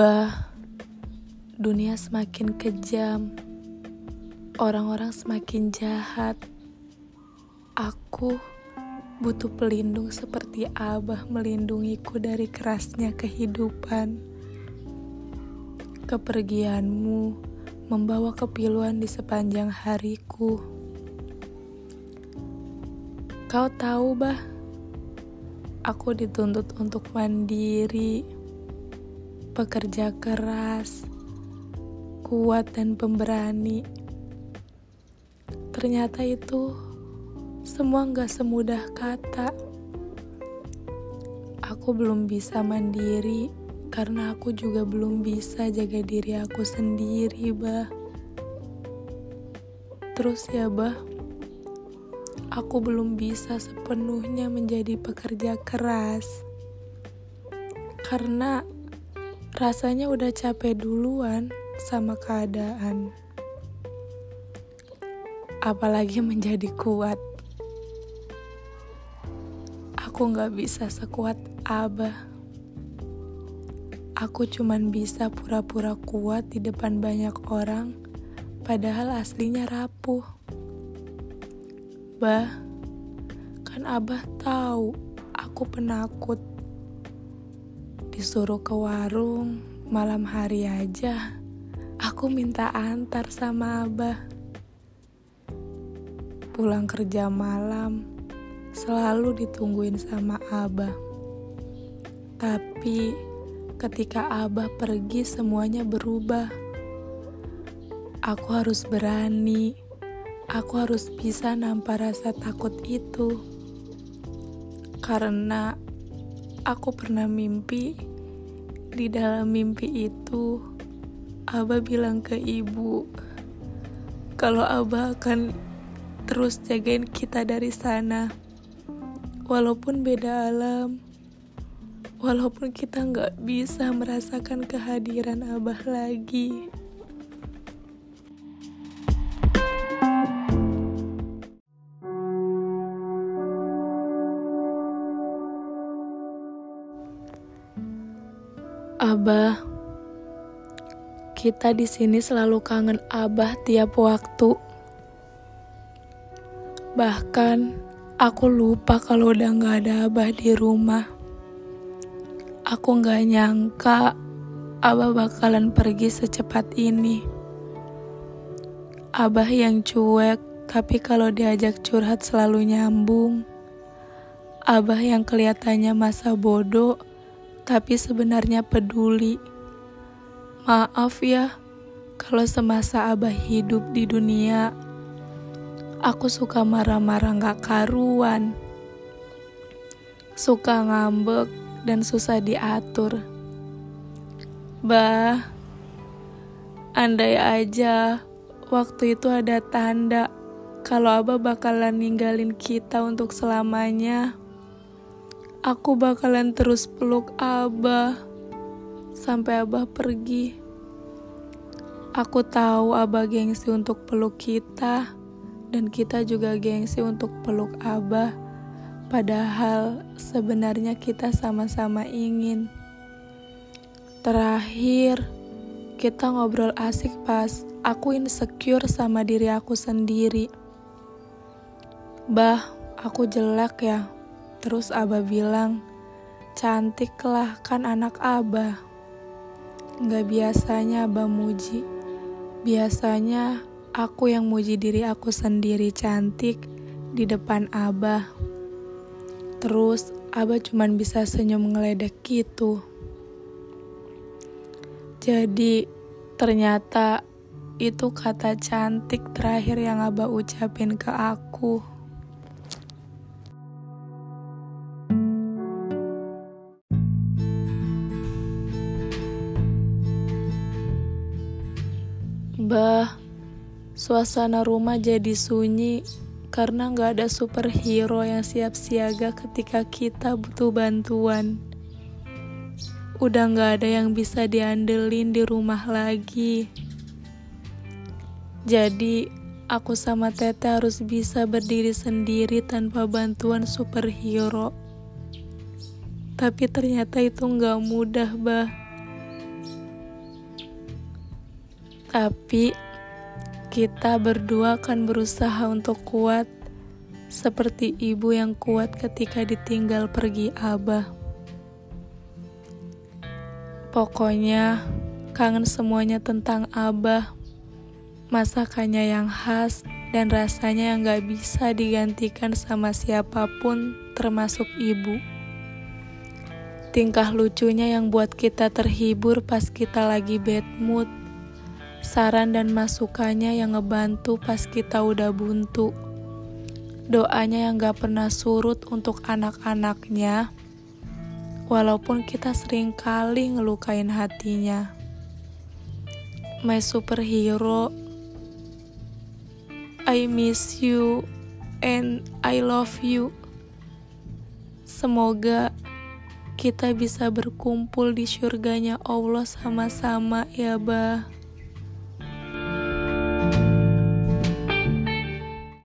Bah, dunia semakin kejam, orang-orang semakin jahat. Aku butuh pelindung seperti Abah melindungiku dari kerasnya kehidupan. Kepergianmu membawa kepiluan di sepanjang hariku. Kau tahu, Bah, aku dituntut untuk mandiri, pekerja keras, kuat dan pemberani. Ternyata itu semua gak semudah kata. Aku belum bisa mandiri karena aku juga belum bisa jaga diri aku sendiri, bah. Terus ya, bah, aku belum bisa sepenuhnya menjadi pekerja keras. Karena rasanya udah capek duluan sama keadaan. Apalagi menjadi kuat. Aku gak bisa sekuat Abah. Aku cuman bisa pura-pura kuat di depan banyak orang, padahal aslinya rapuh. Bah, kan Abah tahu aku penakut. Disuruh ke warung malam hari aja, aku minta antar sama Abah. Pulang kerja malam, selalu ditungguin sama Abah. Tapi ketika Abah pergi semuanya berubah. Aku harus berani. Aku harus bisa nampak rasa takut itu. Karena aku pernah mimpi di dalam mimpi itu Abah bilang ke ibu kalau Abah akan terus jagain kita dari sana walaupun beda alam walaupun kita nggak bisa merasakan kehadiran Abah lagi. Abah, kita di sini selalu kangen Abah tiap waktu. Bahkan aku lupa kalau udah nggak ada Abah di rumah. Aku gak nyangka Abah bakalan pergi secepat ini. Abah yang cuek, tapi kalau diajak curhat selalu nyambung. Abah yang kelihatannya masa bodoh, tapi sebenarnya peduli. Maaf ya, kalau semasa Abah hidup di dunia, aku suka marah-marah gak karuan. Suka ngambek, dan susah diatur. Bah, andai aja waktu itu ada tanda kalau Abah bakalan ninggalin kita untuk selamanya. Aku bakalan terus peluk Abah sampai Abah pergi. Aku tahu Abah gengsi untuk peluk kita dan kita juga gengsi untuk peluk Abah Padahal sebenarnya kita sama-sama ingin. Terakhir, kita ngobrol asik pas aku insecure sama diri aku sendiri. Bah, aku jelek ya. Terus Abah bilang, cantik lah kan anak Abah. Gak biasanya Abah muji. Biasanya aku yang muji diri aku sendiri cantik di depan Abah. Terus Abah cuma bisa senyum ngeledek gitu. Jadi ternyata itu kata cantik terakhir yang Abah ucapin ke aku. Bah, suasana rumah jadi sunyi karena nggak ada superhero yang siap siaga ketika kita butuh bantuan. Udah nggak ada yang bisa diandelin di rumah lagi. Jadi, aku sama Tete harus bisa berdiri sendiri tanpa bantuan superhero. Tapi ternyata itu nggak mudah, bah. Tapi kita berdua akan berusaha untuk kuat seperti ibu yang kuat ketika ditinggal pergi abah. Pokoknya kangen semuanya tentang abah, masakannya yang khas dan rasanya yang gak bisa digantikan sama siapa pun termasuk ibu. Tingkah lucunya yang buat kita terhibur pas kita lagi bad mood. Saran dan masukannya yang ngebantu pas kita udah buntu. Doanya yang gak pernah surut untuk anak-anaknya. Walaupun kita sering kali ngelukain hatinya. My superhero, I miss you and I love you. Semoga kita bisa berkumpul di surganya Allah sama-sama ya bah.